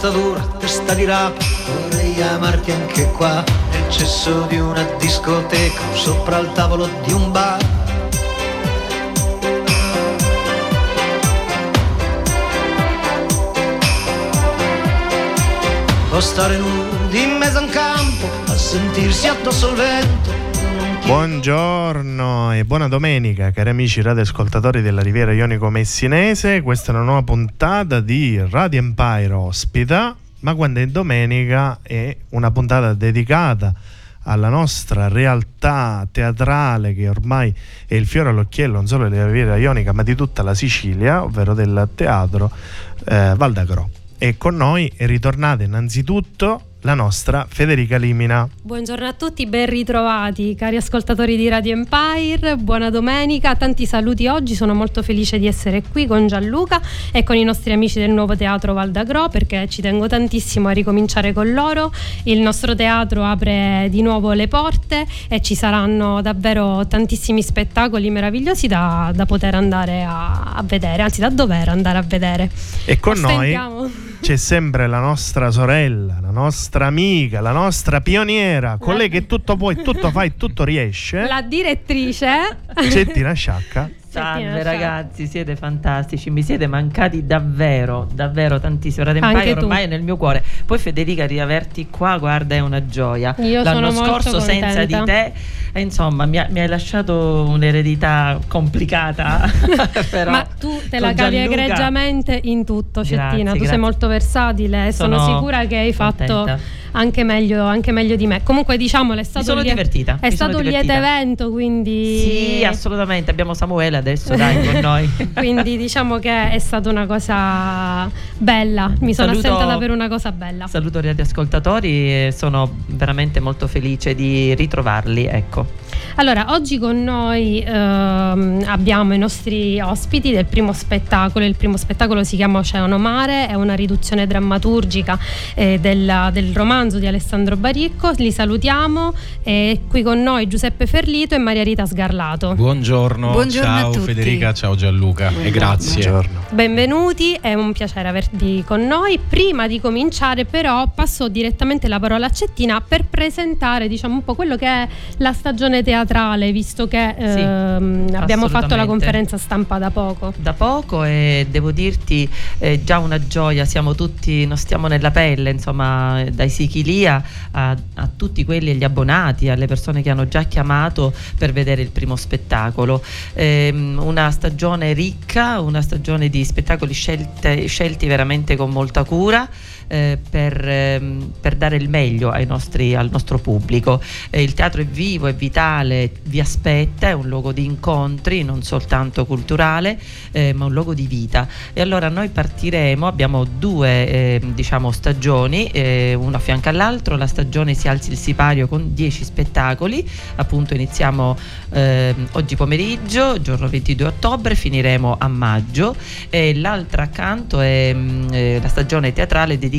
Testa dura, testa di rapa, vorrei amarti anche qua, nel cesso di una discoteca, sopra il tavolo di un bar. O stare nudi in mezzo a un campo, a sentirsi addosso al vento. Buongiorno e buona domenica cari amici radioascoltatori della Riviera Ionico Messinese, questa è una nuova puntata di Radio Empire ospita, ma quando è domenica è una puntata dedicata alla nostra realtà teatrale che ormai è il fiore all'occhiello non solo della Riviera Ionica ma di tutta la Sicilia, ovvero del teatro eh, Val d'Agro. E con noi è ritornata innanzitutto la nostra Federica Limina. Buongiorno a tutti, ben ritrovati cari ascoltatori di Radio Empire, buona domenica, tanti saluti oggi, sono molto felice di essere qui con Gianluca e con i nostri amici del nuovo teatro Val d'Agro perché ci tengo tantissimo a ricominciare con loro, il nostro teatro apre di nuovo le porte e ci saranno davvero tantissimi spettacoli meravigliosi da, da poter andare a, a vedere, anzi da dover andare a vedere. E con noi Ostentiamo. C'è sempre la nostra sorella, la nostra amica, la nostra pioniera, colei che tutto può, tutto fa e tutto riesce. La direttrice Cettina Sciacca. Salve ragazzi, siete fantastici, mi siete mancati davvero, davvero tantissimo. Radio Anche Empire tu. ormai è nel mio cuore. Poi Federica, riaverti qua, guarda, è una gioia. Io L'anno sono molto scorso senza di contenta. te, insomma, mi, ha- mi hai lasciato un'eredità complicata. però Ma tu te la cavi Gianluca- egregiamente in tutto, Grazie, Cettina. Tu grazie. sei molto versatile e sono, Sono sicura che hai fatto contenta. Anche meglio, anche meglio di me. Comunque, diciamolo, è stato, sono lie- divertita, È mi stato un lieto evento, quindi. Sì, assolutamente. Abbiamo Samuele adesso, dai, con noi. Quindi diciamo che è stata una cosa bella. Mi sono Saluto- assentata per una cosa bella. Saluto gli ascoltatori sono veramente molto felice di ritrovarli. Ecco. Allora, oggi con noi ehm, abbiamo i nostri ospiti del primo spettacolo. Il primo spettacolo si chiama Oceano Mare, è una riduzione drammaturgica eh, della- del romanzo di Alessandro Baricco. Li salutiamo. E qui con noi Giuseppe Ferlito e Maria Rita Sgarlato. Buongiorno, Buongiorno a ciao tutti. Federica, ciao Gianluca e grazie. Buongiorno. Benvenuti, è un piacere avervi con noi. Prima di cominciare, però, passo direttamente la parola a Cettina per presentare, diciamo, un po' quello che è la stagione teatrale, visto che Sì, ehm, abbiamo fatto la conferenza stampa da poco. da poco e devo dirti è già una gioia, siamo tutti, non stiamo nella pelle, insomma, dai Sichilia a, a tutti quelli, agli abbonati, alle persone che hanno già chiamato per vedere il primo spettacolo. Ehm, una stagione ricca, una stagione di spettacoli scelte- scelti veramente con molta cura. Eh, per, ehm, per dare il meglio nostri- al nostro pubblico. Eh, il teatro è vivo, è vitale, vi aspetta, è un luogo di incontri, non soltanto culturale, eh, ma un luogo di vita. E allora noi partiremo, abbiamo due eh, diciamo, stagioni, eh, uno a fianco all'altro, la stagione si alzi il sipario con 10 spettacoli, appunto iniziamo ehm, oggi pomeriggio, giorno 22 ottobre, finiremo a maggio e l'altra accanto è mm, eh, la stagione teatrale dedicata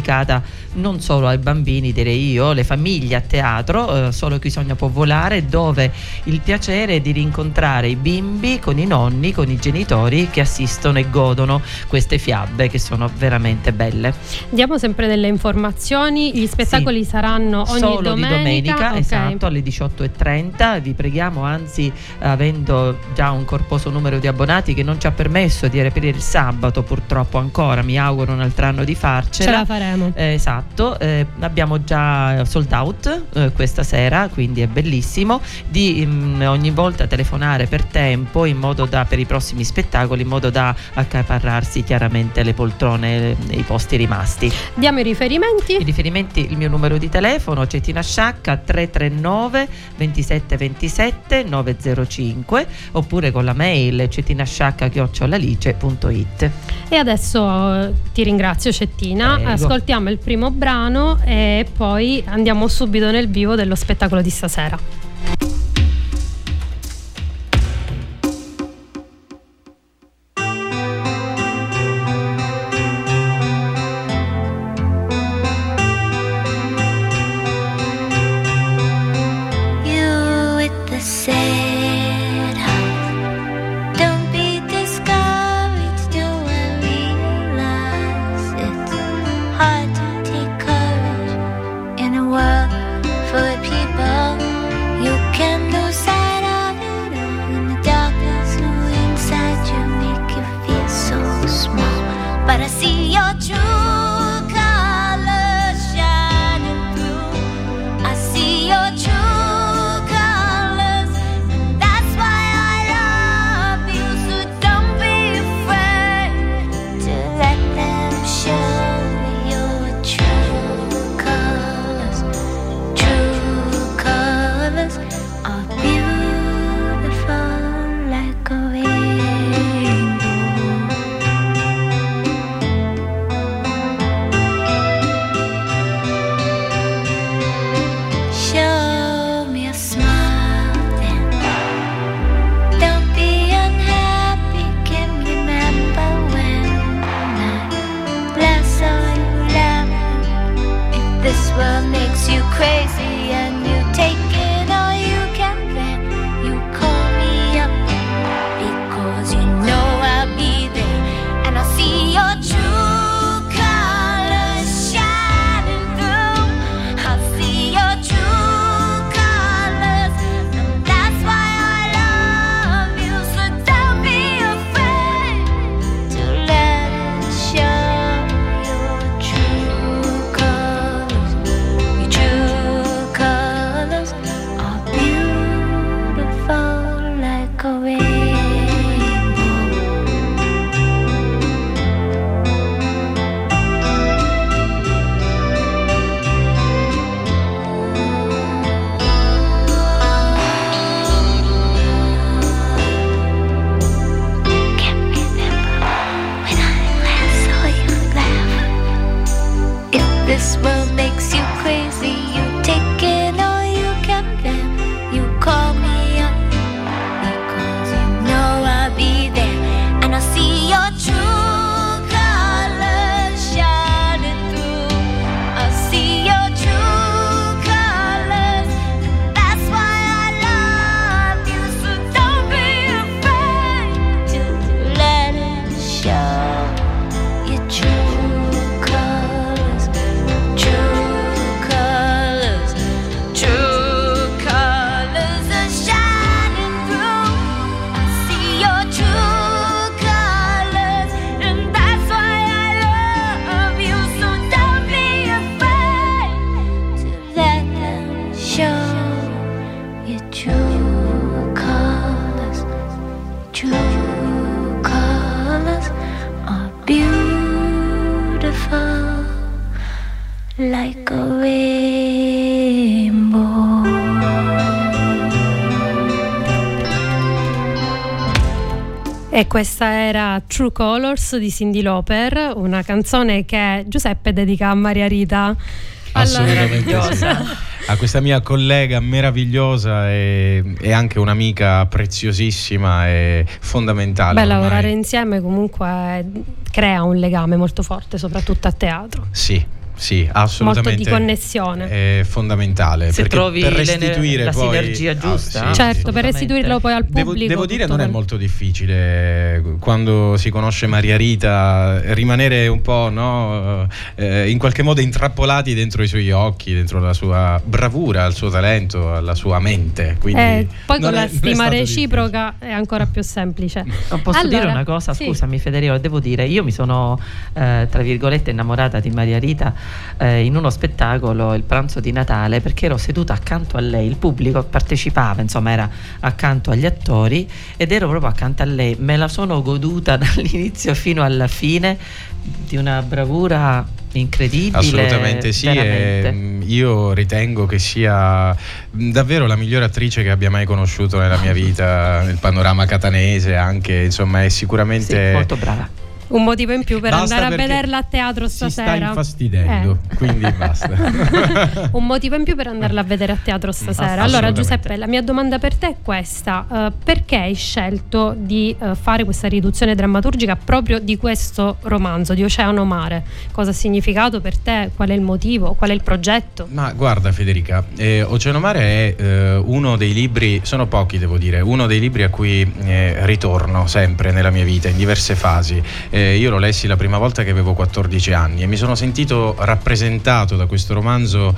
non solo ai bambini, direi io, le famiglie a teatro, eh, solo chi sogna può volare, dove il piacere è di rincontrare i bimbi con i nonni, con i genitori che assistono e godono queste fiabe che sono veramente belle. Diamo sempre delle informazioni. Gli spettacoli saranno ogni Solo domenica. di domenica, ok. esatto, alle 18.30. Vi preghiamo, anzi, avendo già un corposo numero di abbonati che non ci ha permesso di reperire il sabato, purtroppo ancora, mi auguro un altro anno di Ce farcela. la faremo. Eh, esatto, eh, abbiamo già sold out eh, questa sera, quindi è bellissimo. di mh, mm, ogni volta telefonare per tempo in modo da per i prossimi spettacoli in modo da accaparrarsi chiaramente le poltrone e i posti rimasti. Diamo i riferimenti. I riferimenti, il mio numero di telefono Cettina Sciacca 339 27 27 905 oppure con la mail cettinasciacca-lice.it E adesso eh, ti ringrazio Cettina, Prego. Ascoltiamo il primo brano e poi andiamo subito nel vivo dello spettacolo di stasera. Questa era True Colors di Cindy Lauper, una canzone che Giuseppe dedica a Maria Rita. Assolutamente. A questa mia collega meravigliosa e, e anche un'amica preziosissima e fondamentale. Beh, ormai. lavorare insieme comunque crea un legame molto forte, soprattutto a teatro. Sì, sì, assolutamente. Molto di connessione. È fondamentale. Se perché trovi per restituire la poi- sinergia giusta. sì, certo, sì. per restituirlo poi al Devo, pubblico. devo dire tutto non è quel- molto difficile quando si conosce Maria Rita rimanere un po' no, eh, in qualche modo intrappolati dentro i suoi occhi, dentro la sua bravura, il suo talento, la sua mente. Quindi Eh, poi con è- la è stima stato reciproca è ancora più semplice. Non posso Allora, dire una cosa, sì. scusami Federico, devo dire, io mi sono eh, tra virgolette innamorata di Maria Rita eh, in uno spettacolo il pranzo di Natale perché ero seduta accanto a lei, il pubblico partecipava, insomma era accanto agli attori ed ero proprio accanto a lei, me la sono goduta dall'inizio fino alla fine di una bravura incredibile. Assolutamente sì, e, mm, io ritengo che sia davvero la migliore attrice che abbia mai conosciuto nella mia vita, nel panorama catanese anche, insomma è Sì, sicuramente... molto brava. Un motivo in più per Basta andare a vederla a teatro si sta stasera. infastidendo, Eh. quindi basta. un motivo in più per andarla a vedere a teatro stasera. Allora. Giuseppe, la mia domanda per te è questa: Eh, perché hai scelto di eh, fare questa riduzione drammaturgica proprio di questo romanzo, di Oceano Mare? Cosa ha significato per te? Qual è il motivo? Qual è il progetto? Ma guarda Federica, eh, Oceano Mare è eh, uno dei libri, sono pochi devo dire, uno dei libri a cui eh, ritorno sempre nella mia vita in diverse fasi. Eh, io lo lessi la prima volta che avevo 14 anni e mi sono sentito rappresentato da questo romanzo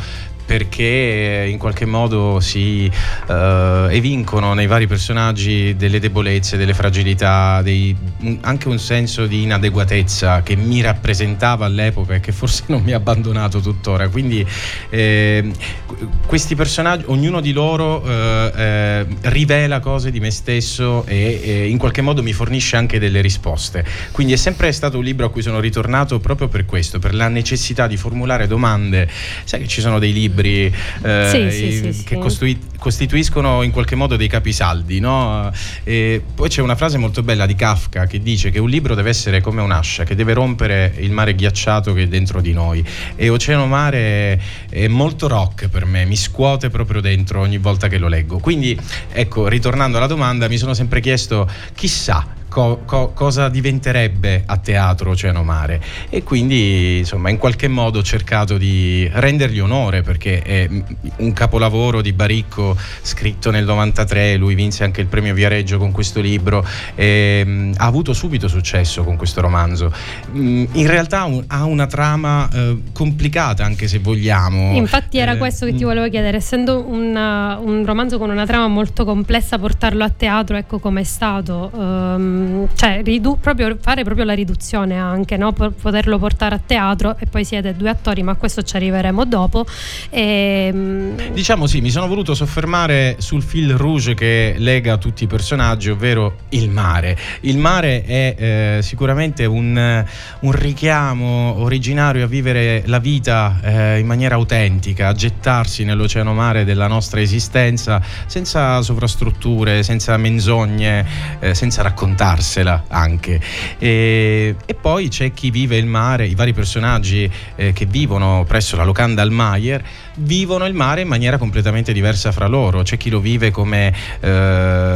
perché eh, in qualche modo si eh, evincono nei vari personaggi delle debolezze, delle fragilità, dei- anche un senso di inadeguatezza che mi rappresentava all'epoca e che forse non mi ha abbandonato tuttora. Quindi eh, qu- questi personaggi, ognuno di loro eh, eh, rivela cose di me stesso e, e in qualche modo mi fornisce anche delle risposte. Quindi è sempre stato un libro a cui sono ritornato proprio per questo, per la necessità di formulare domande. Sai che ci sono dei libri eh, Sì, i- sì, che costui- costituiscono in qualche modo dei capisaldi, no? E poi c'è una frase molto bella di Kafka che dice che un libro deve essere come un'ascia, che deve rompere il mare ghiacciato che è dentro di noi. E Oceano Mare è molto rock per me, mi scuote proprio dentro ogni volta che lo leggo. Quindi, ecco, ritornando alla domanda, mi sono sempre chiesto, chissà, co- co- cosa diventerebbe a teatro Oceano Mare e quindi insomma in qualche modo ho cercato di rendergli onore perché è un capolavoro di Baricco scritto nel 93 lui vinse anche il premio Viareggio con questo libro e, mm, ha avuto subito successo con questo romanzo. Mm, in realtà ha una trama eh, complicata anche se vogliamo. Infatti era Eh, questo che ti mm. volevo chiedere, essendo un, uh, un romanzo con una trama molto complessa, portarlo a teatro, ecco come è stato, ehm, cioè ridu- proprio, fare proprio la riduzione anche, no? Per poterlo portare a teatro e poi siete due attori, ma a questo ci arriveremo dopo. Ehm, Diciamo sì, mi sono voluto soffermare sul fil rouge che lega tutti i personaggi, ovvero il mare. Il mare è eh, sicuramente un, un richiamo originario a vivere la vita eh, in maniera autentica, a gettarsi nell'oceano mare della nostra esistenza senza sovrastrutture, senza menzogne, eh, senza raccontarsela anche. E, e poi c'è chi vive il mare, i vari personaggi eh, che vivono presso la locanda Almayer vivono il mare in maniera completamente diversa fra loro. C'è chi lo vive come eh,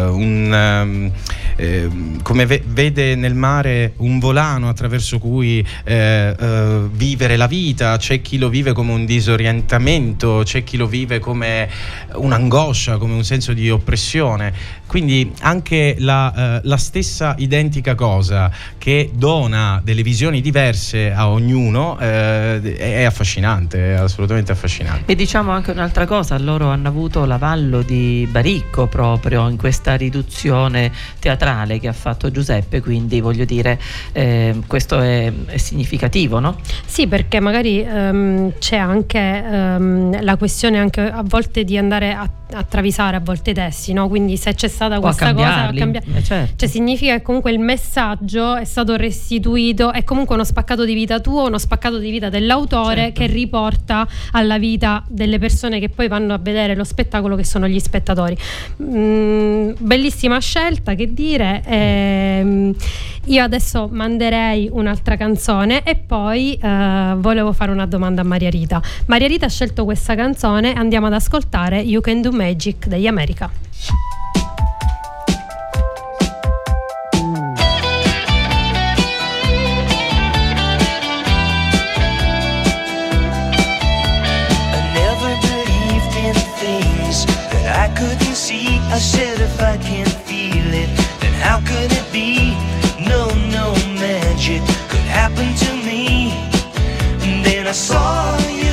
un ehm, come ve- vede nel mare un volano attraverso cui eh, eh, vivere la vita, c'è chi lo vive come un disorientamento, c'è chi lo vive come un'angoscia, come un senso di oppressione. Quindi anche la, eh, la stessa identica cosa che dona delle visioni diverse a ognuno eh, è affascinante, è assolutamente affascinante. E diciamo anche un'altra cosa, loro hanno avuto l'avallo di Baricco proprio in questa riduzione teatrale che ha fatto Giuseppe, quindi voglio dire eh, questo è, è significativo, no? Sì, perché magari ehm, c'è anche ehm, la questione anche a volte di andare a, a travisare a volte i testi, no? Quindi se c'è stata O a questa cosa cambiarli. cambia- Eh, certo. Cioè significa che comunque il messaggio è stato restituito, è comunque uno spaccato di vita tuo, uno spaccato di vita dell'autore Certo. che riporta alla vita delle persone che poi vanno a vedere lo spettacolo che sono gli spettatori. Mm, bellissima scelta, che dire. Ehm, io adesso manderei un'altra canzone e poi eh, volevo fare una domanda a Maria Rita. Maria Rita ha scelto questa canzone, andiamo ad ascoltare You Can Do Magic degli America. I said if I can't feel it, then how could it be? No, no magic could happen to me. And then I saw you,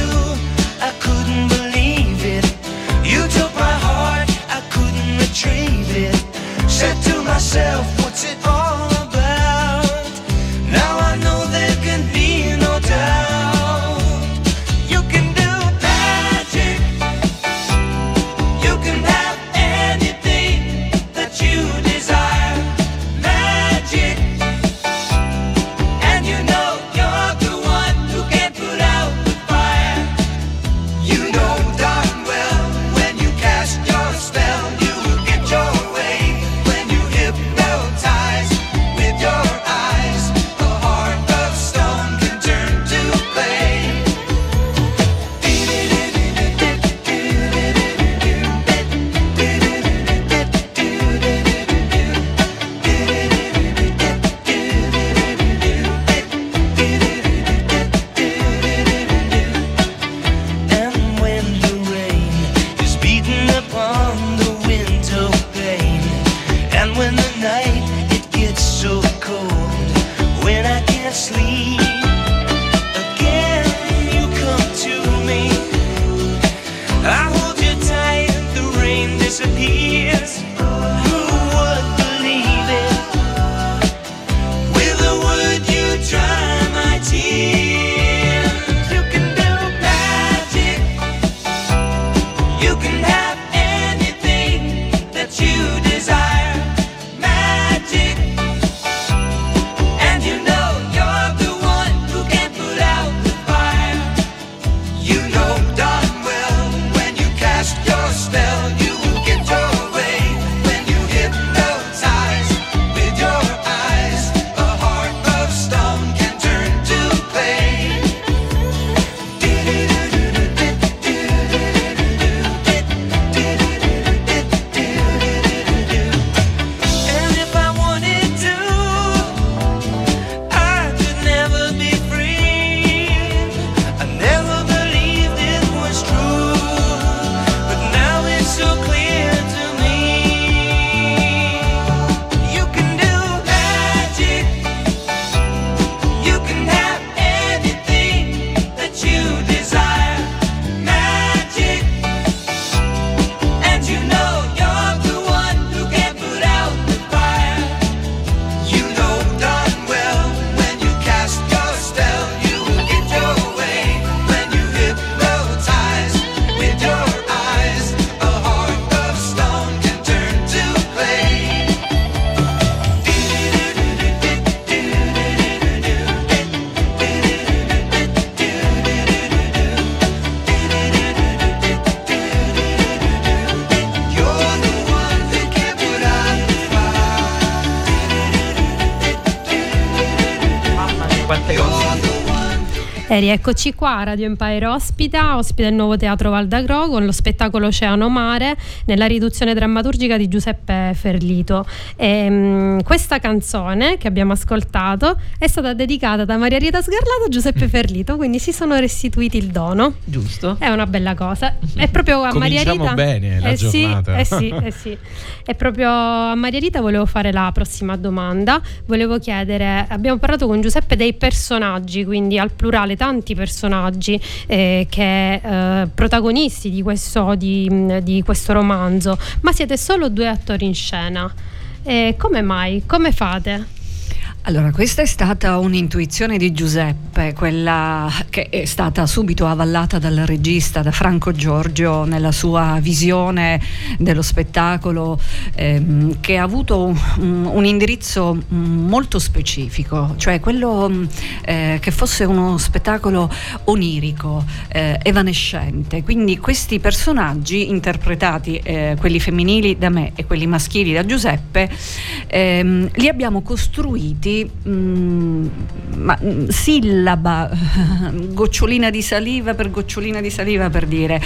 sleep. E rieccoci qua, Radio Empire ospita, ospita il nuovo Teatro Valdagro con lo spettacolo Oceano Mare nella riduzione drammaturgica di Giuseppe Ferlito. E, mh, questa canzone che abbiamo ascoltato è stata dedicata da Maria Rita Sgarlato a Giuseppe Ferlito, quindi si sono restituiti il dono. Giusto? È una bella cosa. È proprio a Maria Cominciamo Rita. bene la eh sì, giornata. eh sì, eh sì. E proprio a Maria Rita volevo fare la prossima domanda. Volevo chiedere, abbiamo parlato con Giuseppe dei personaggi, quindi al plurale tanti personaggi eh, che eh, protagonisti di questo, di, di questo romanzo, ma siete solo due attori in scena. Eh, come mai? Come fate? Allora, questa è stata un'intuizione di Giuseppe, quella che è stata subito avallata dal regista, da Franco Giorgio, nella sua visione dello spettacolo, ehm, che ha avuto un, un indirizzo mm, molto specifico, cioè quello mm, eh, che fosse uno spettacolo onirico, eh, evanescente. Quindi questi personaggi interpretati, eh, quelli femminili da me e quelli maschili da Giuseppe, ehm, li abbiamo costruiti mm, ma, mm, sillaba, gocciolina di saliva per gocciolina di saliva per dire.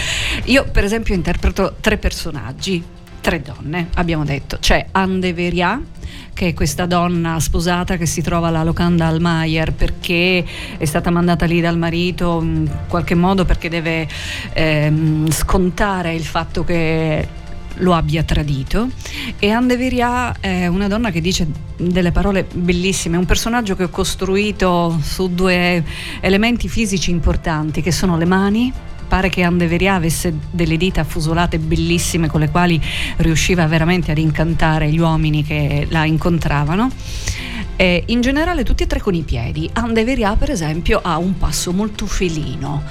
Io per esempio interpreto tre personaggi, tre donne, abbiamo detto. C'è Anne Veria, che è questa donna sposata che si trova alla locanda al Maier perché è stata mandata lì dal marito in qualche modo perché deve ehm, scontare il fatto che lo abbia tradito e Anne Veria è una donna che dice delle parole bellissime, un personaggio che ho costruito su due elementi fisici importanti che sono le mani pare che Anne Veria avesse delle dita affusolate bellissime con le quali riusciva veramente ad incantare gli uomini che la incontravano. E in generale tutti e tre con i piedi. Anne Veria per esempio ha un passo molto felino,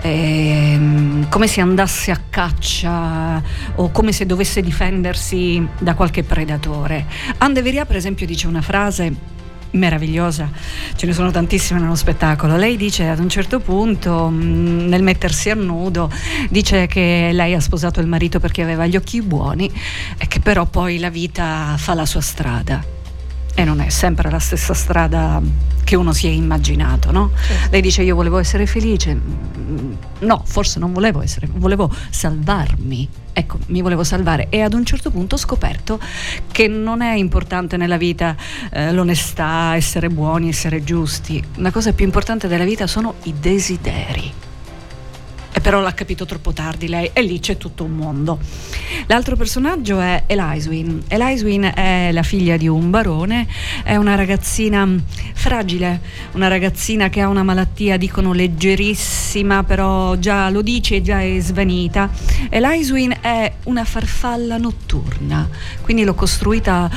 ehm, come se andasse a caccia o come se dovesse difendersi da qualche predatore. Anne Veria per esempio dice una frase meravigliosa, ce ne sono tantissime nello spettacolo. Lei dice ad un certo punto, mh, nel mettersi a nudo, dice che lei ha sposato il marito perché aveva gli occhi buoni e che però poi la vita fa la sua strada. E non è sempre la stessa strada che uno si è immaginato, no? Lei dice io volevo essere felice, Mm, no, forse non volevo essere, volevo salvarmi, ecco, mi volevo salvare. E ad un certo punto ho scoperto che non è importante nella vita eh, l'onestà, essere buoni, essere giusti, la cosa più importante della vita sono i desideri. Però l'ha capito troppo tardi lei e lì c'è tutto un mondo. L'altro personaggio è Eliswin. Eliswin è la figlia di un barone, è una ragazzina fragile, una ragazzina che ha una malattia, dicono leggerissima, però già lo dice, già è svanita. Eliswin è una farfalla notturna, quindi l'ho costruita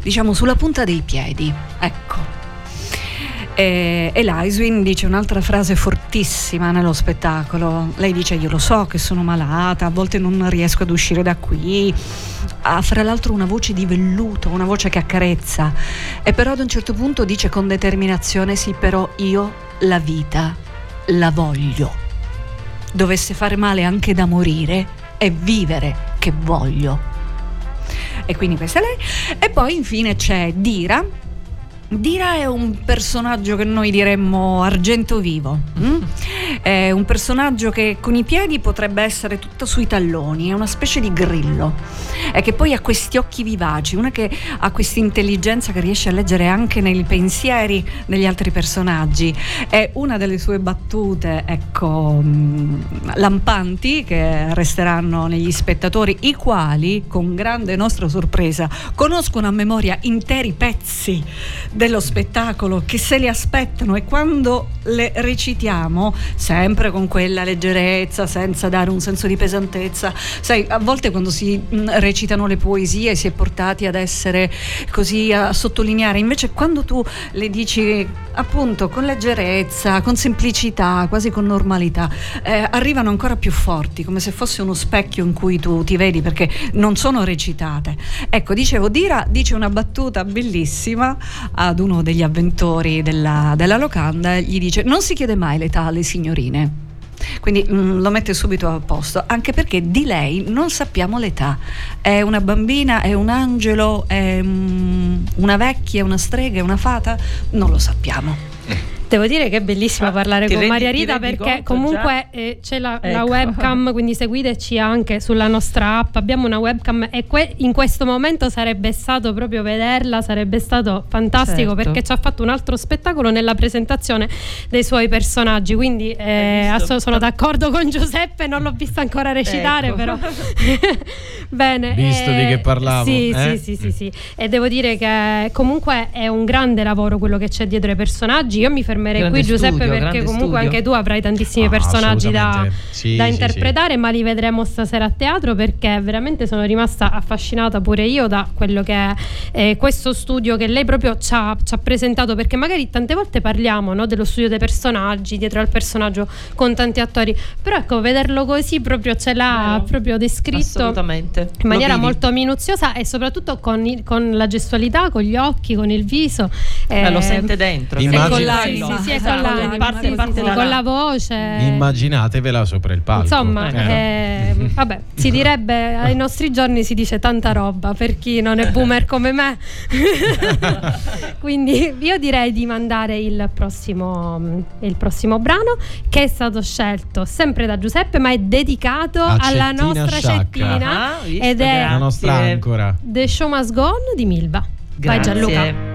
diciamo sulla punta dei piedi. Ecco. E, e Lyswin dice un'altra frase fortissima nello spettacolo. Lei dice: Io lo so che sono malata, a volte non riesco ad uscire da qui. Ha fra l'altro una voce di velluto, una voce che accarezza. E però ad un certo punto dice con determinazione: Sì, però io la vita la voglio. Dovesse fare male anche da morire, è vivere che voglio. E quindi questa è lei. E poi infine c'è Dira. Dira è un personaggio che noi diremmo argento vivo. mm? È un personaggio che con i piedi potrebbe essere tutto sui talloni, è una specie di grillo. E che poi ha questi occhi vivaci, una che ha questa intelligenza che riesce a leggere anche nei pensieri degli altri personaggi. È una delle sue battute, ecco, mh, lampanti che resteranno negli spettatori, i quali, con grande nostra sorpresa, conoscono a memoria interi pezzi dello spettacolo che se li aspettano e quando le recitiamo, sempre con quella leggerezza, senza dare un senso di pesantezza, sai, a volte quando si mh, recitano le poesie si è portati ad essere così a sottolineare, invece quando tu le dici appunto con leggerezza, con semplicità, quasi con normalità, eh, arrivano ancora più forti, come se fosse uno specchio in cui tu ti vedi perché non sono recitate. Ecco, dicevo, Dira dice una battuta bellissima ad uno degli avventori della, della locanda, gli dice non si chiede mai l'età alle signorine. Quindi mm, lo mette subito a posto, anche perché di lei non sappiamo l'età. È una bambina, è un angelo, è mm, una vecchia, una strega, è una fata? Non lo sappiamo. Devo dire che è bellissimo Ah, parlare con rendi- Maria Rita perché conto comunque eh, c'è la, la Ecco. webcam, quindi seguiteci anche sulla nostra app. Abbiamo una webcam e que- in questo momento sarebbe stato proprio vederla, sarebbe stato fantastico Certo. perché ci ha fatto un altro spettacolo nella presentazione dei suoi personaggi. Quindi eh, asso- sono d'accordo con Giuseppe, non l'ho vista ancora recitare, Ecco. però bene. Visto di che parlavo, Sì, eh? sì, sì, sì, sì. E devo dire che comunque è un grande lavoro quello che c'è dietro ai personaggi. Io mi fermerei qui, Giuseppe, studio, perché comunque studio. anche tu avrai tantissimi Ah, personaggi da. Sì, da sì, interpretare, ma li vedremo stasera a teatro perché veramente sono rimasta affascinata pure io da quello che è eh, questo studio che lei proprio ci ha, ci ha presentato. Perché magari tante volte parliamo no, dello studio dei personaggi, dietro al personaggio con tanti attori, però ecco, vederlo così proprio ce l'ha Vero. proprio descritto in maniera molto minuziosa e soprattutto con, il- con la gestualità, con gli occhi, con il viso. Eh, lo eh, sente dentro. Immagino- con la, quello. Sì, sì, Esatto, con la- parte, sì, parte sì, con la voce. Immaginatevela sopra il palco. Insomma, Eh. eh, vabbè, si direbbe ai nostri giorni si dice tanta roba per chi non è boomer come me. Quindi io direi di mandare il prossimo, il prossimo brano che è stato scelto sempre da Giuseppe, ma è dedicato A alla Cettina nostra Sciacca. Cettina Ah, ed è La nostra ancora. The Show Must Go On di Milva. Vai Grazie. Gianluca.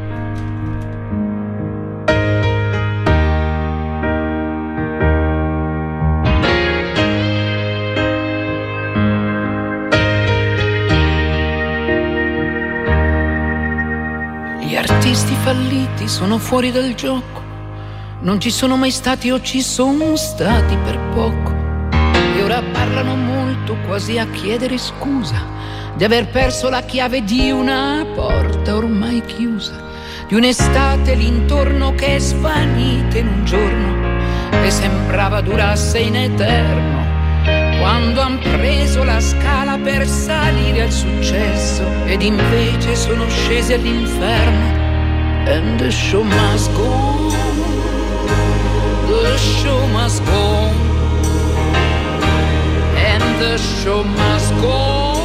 Falliti sono fuori dal gioco, non ci sono mai stati o ci sono stati per poco. E ora parlano molto, quasi a chiedere scusa, di aver perso la chiave di una porta ormai chiusa, di un'estate l'intorno che è svanita in un giorno e sembrava durasse in eterno. Quando han preso la scala per salire al successo ed invece sono scesi all'inferno. And the show must go. The show must go. And the show must go.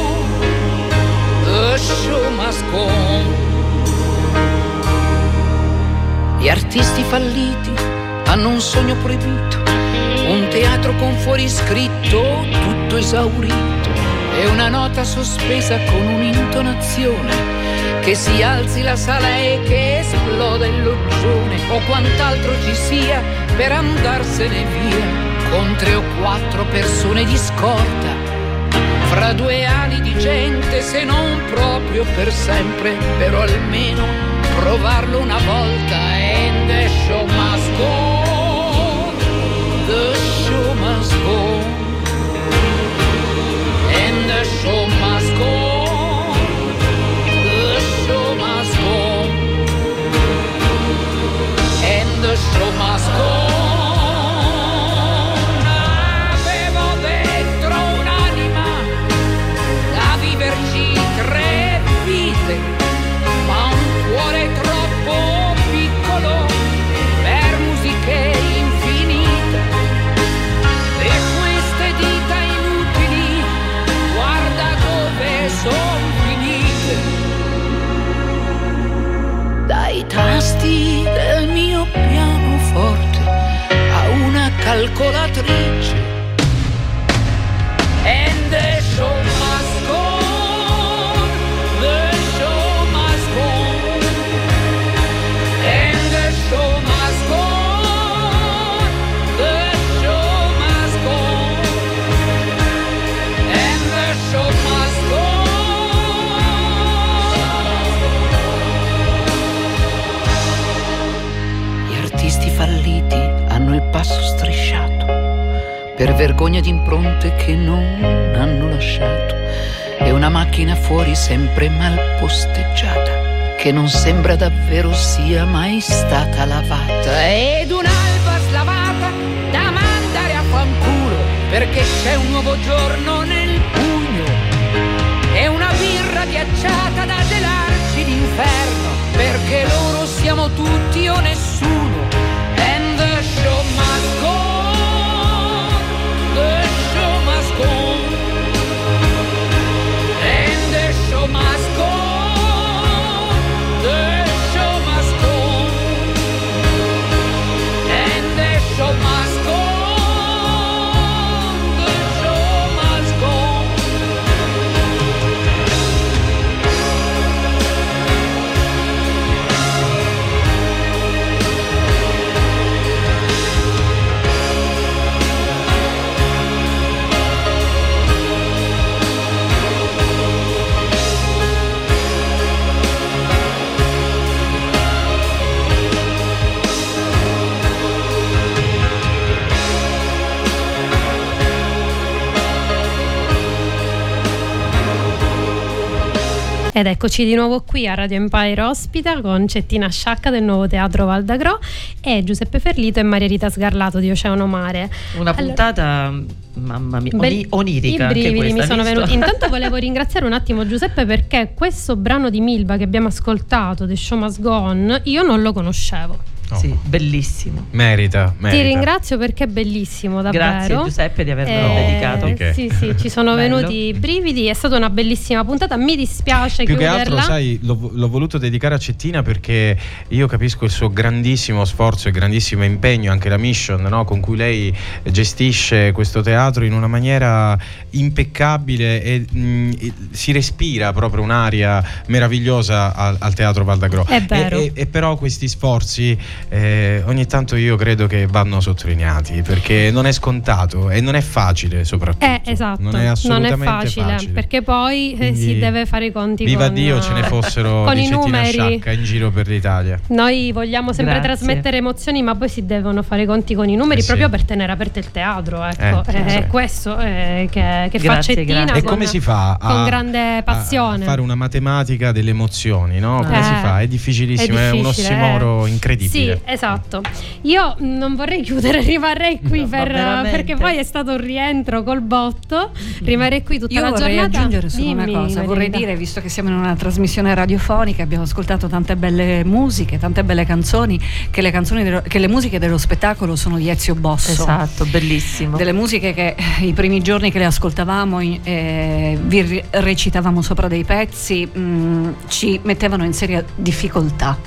The show must go. Gli artisti falliti hanno un sogno proibito, un teatro con fuori scritto tutto esaurito e una nota sospesa con un'intonazione che si alzi la sala e che esploda il loggione o quant'altro ci sia per andarsene via con tre o quattro persone di scorta fra due ali di gente se non proprio per sempre però almeno provarlo una volta. And the show must go the show must go per vergogna di impronte che non hanno lasciato. E una macchina fuori sempre mal posteggiata che non sembra davvero sia mai stata lavata. Ed un'alba slavata da mandare a fanculo perché c'è un nuovo giorno nel pugno. E una birra ghiacciata da gelarci d'inferno perché loro siamo tutti o nessuno. And the show show Ed eccoci di nuovo qui a Radio Empire Ospita con Cettina Sciacca del nuovo teatro Valdagro e Giuseppe Ferlito e Maria Rita Sgarlato di Oceano Mare. Una Allora- puntata, mamma mia, Bel- oni- onirica. I brividi mi questa, sono visto? venuti. Intanto volevo ringraziare un attimo Giuseppe perché questo brano di Milva che abbiamo ascoltato, The Show Must Go On, io non lo conoscevo. Sì, bellissimo. Merita, merita. Ti ringrazio perché è bellissimo, davvero. Grazie Giuseppe di avermelo Eh, dedicato. Di che? Sì, sì, ci sono Bello. venuti i brividi, è stata una bellissima puntata. Mi dispiace Più che chiuderla. altro, sai, l'ho, l'ho voluto dedicare a Cettina perché io capisco il suo grandissimo sforzo e grandissimo impegno, anche la mission no, con cui lei gestisce questo teatro in una maniera impeccabile e mh, e si respira proprio un'aria meravigliosa al, al teatro Valdagro. È vero. E, e- e però questi sforzi eh, ogni tanto io credo che vanno sottolineati perché non è scontato e non è facile soprattutto. Eh, esatto, Non è assolutamente facile, perché poi eh, si Quindi, deve fare i conti Viva con, Dio ce ne eh, fossero con i numeri. Sciacca in giro per l'Italia. Noi vogliamo sempre Grazie. trasmettere emozioni, ma poi si devono fare i conti con i numeri Eh sì. proprio per tenere aperto il teatro. Ecco. Eh, è sì. questo eh, che, che fa Grazie, Cettina. grazie. E con- come si fa a, con grande passione. a fare una matematica delle emozioni, no? Come Eh, si fa? È difficilissimo, è, un difficile, ossimoro eh. incredibile. Sì, esatto. Io non vorrei chiudere, rimarrei qui No, per, perché poi è stato un rientro col botto. Rimarrei qui tutta Io la vorrei giornata. aggiungere solo una Dimmi, cosa, vorrei dire, visto che siamo in una trasmissione radiofonica, abbiamo ascoltato tante belle musiche, tante belle canzoni, che le, canzoni dello- che le musiche dello spettacolo sono di Ezio Bosso. Esatto, bellissimo. Delle musiche che eh, i primi giorni che le ascoltavamo eh, vi recitavamo sopra dei pezzi mh, ci mettevano in seria difficoltà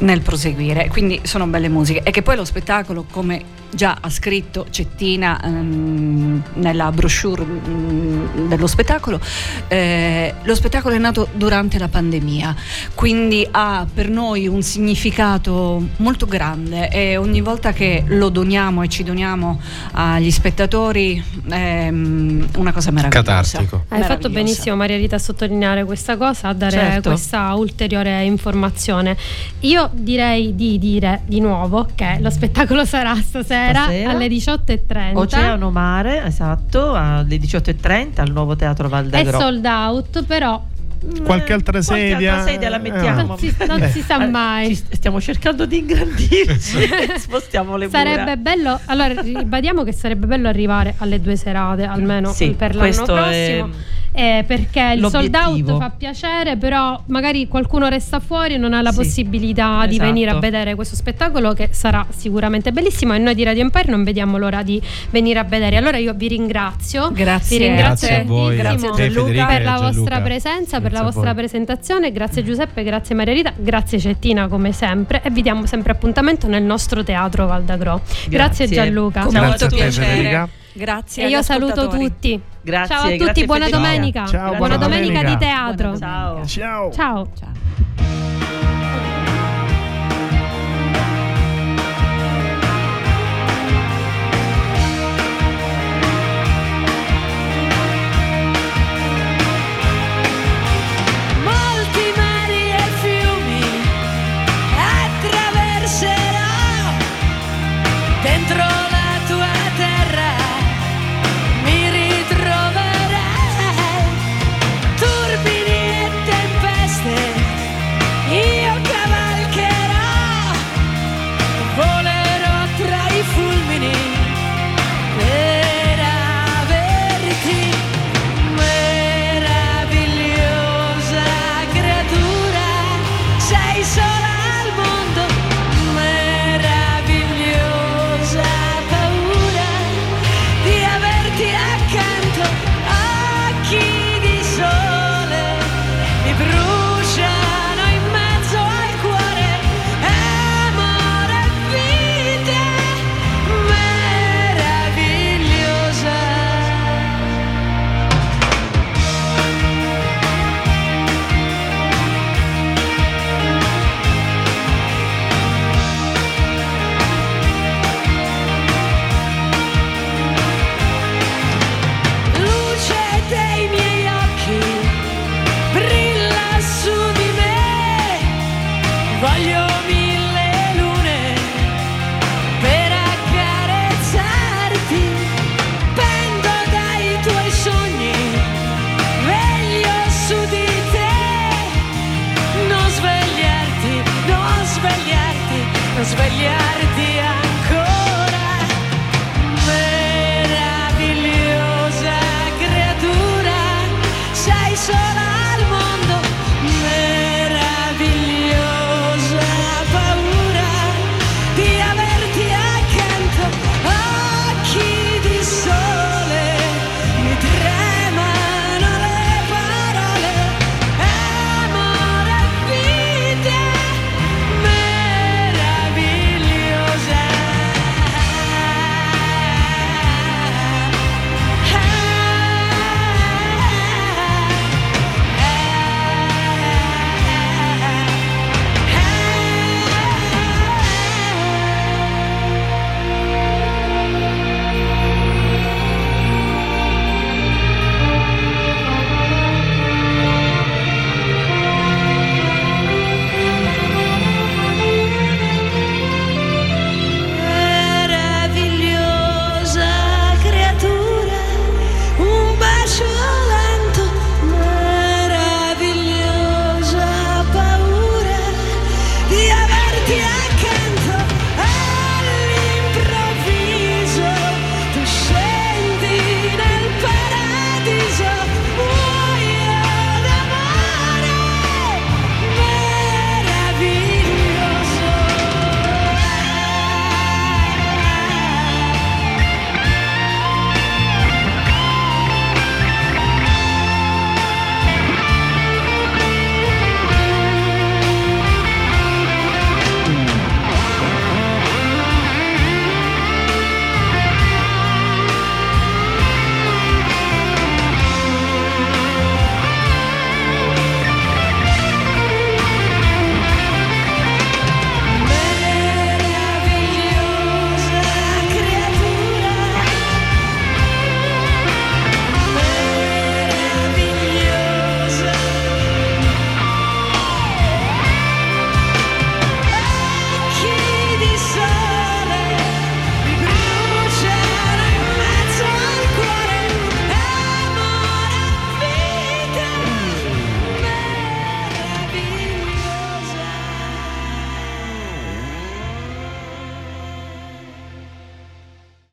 nel proseguire, quindi sono belle musiche. E che poi lo spettacolo come già ha scritto Cettina ehm, nella brochure mh, dello spettacolo, eh, lo spettacolo è nato durante la pandemia, quindi ha per noi un significato molto grande e ogni volta che lo doniamo e ci doniamo agli spettatori è mm, una cosa meravigliosa. Catartico. Hai fatto Meravigliosa. benissimo Maria Rita a sottolineare questa cosa, a dare Certo. questa ulteriore informazione. Io direi di dire di nuovo che lo spettacolo sarà stasera, Stasera. alle 18.30. Oceano Mare, esatto, alle 18.30 al nuovo teatro è Valdagro. sold out, però Qualche altra Qualche sedia? altra sedia la Eh, mettiamo. non si, non si sa Eh, mai. ci st- stiamo cercando di ingrandirci. Spostiamo le mura. Sarebbe bello, allora ribadiamo che sarebbe bello arrivare alle due serate almeno Sì, per l'anno prossimo. è eh, perché il sold out fa piacere, però magari qualcuno resta fuori e non ha la Sì, possibilità di esatto. venire a vedere questo spettacolo che sarà sicuramente bellissimo e noi di Radio Empire non vediamo l'ora di venire a vedere. Allora io vi ringrazio, Grazie. vi ringrazio Grazie a voi, tantissimo grazie te, Federica per la vostra presenza, per Grazie la a vostra presentazione. Grazie Giuseppe, grazie Maria Rita, grazie Cettina come sempre e vi diamo sempre appuntamento nel nostro teatro Valdagro. Grazie, Grazie. Gianluca. A molto tutti. piacere. Federica. Grazie. E io saluto tutti. Grazie, Ciao a tutti, grazie buona domenica. Ciao, buona buona domenica di domenica. teatro. Buona Ciao. Ciao. Ciao. Ciao.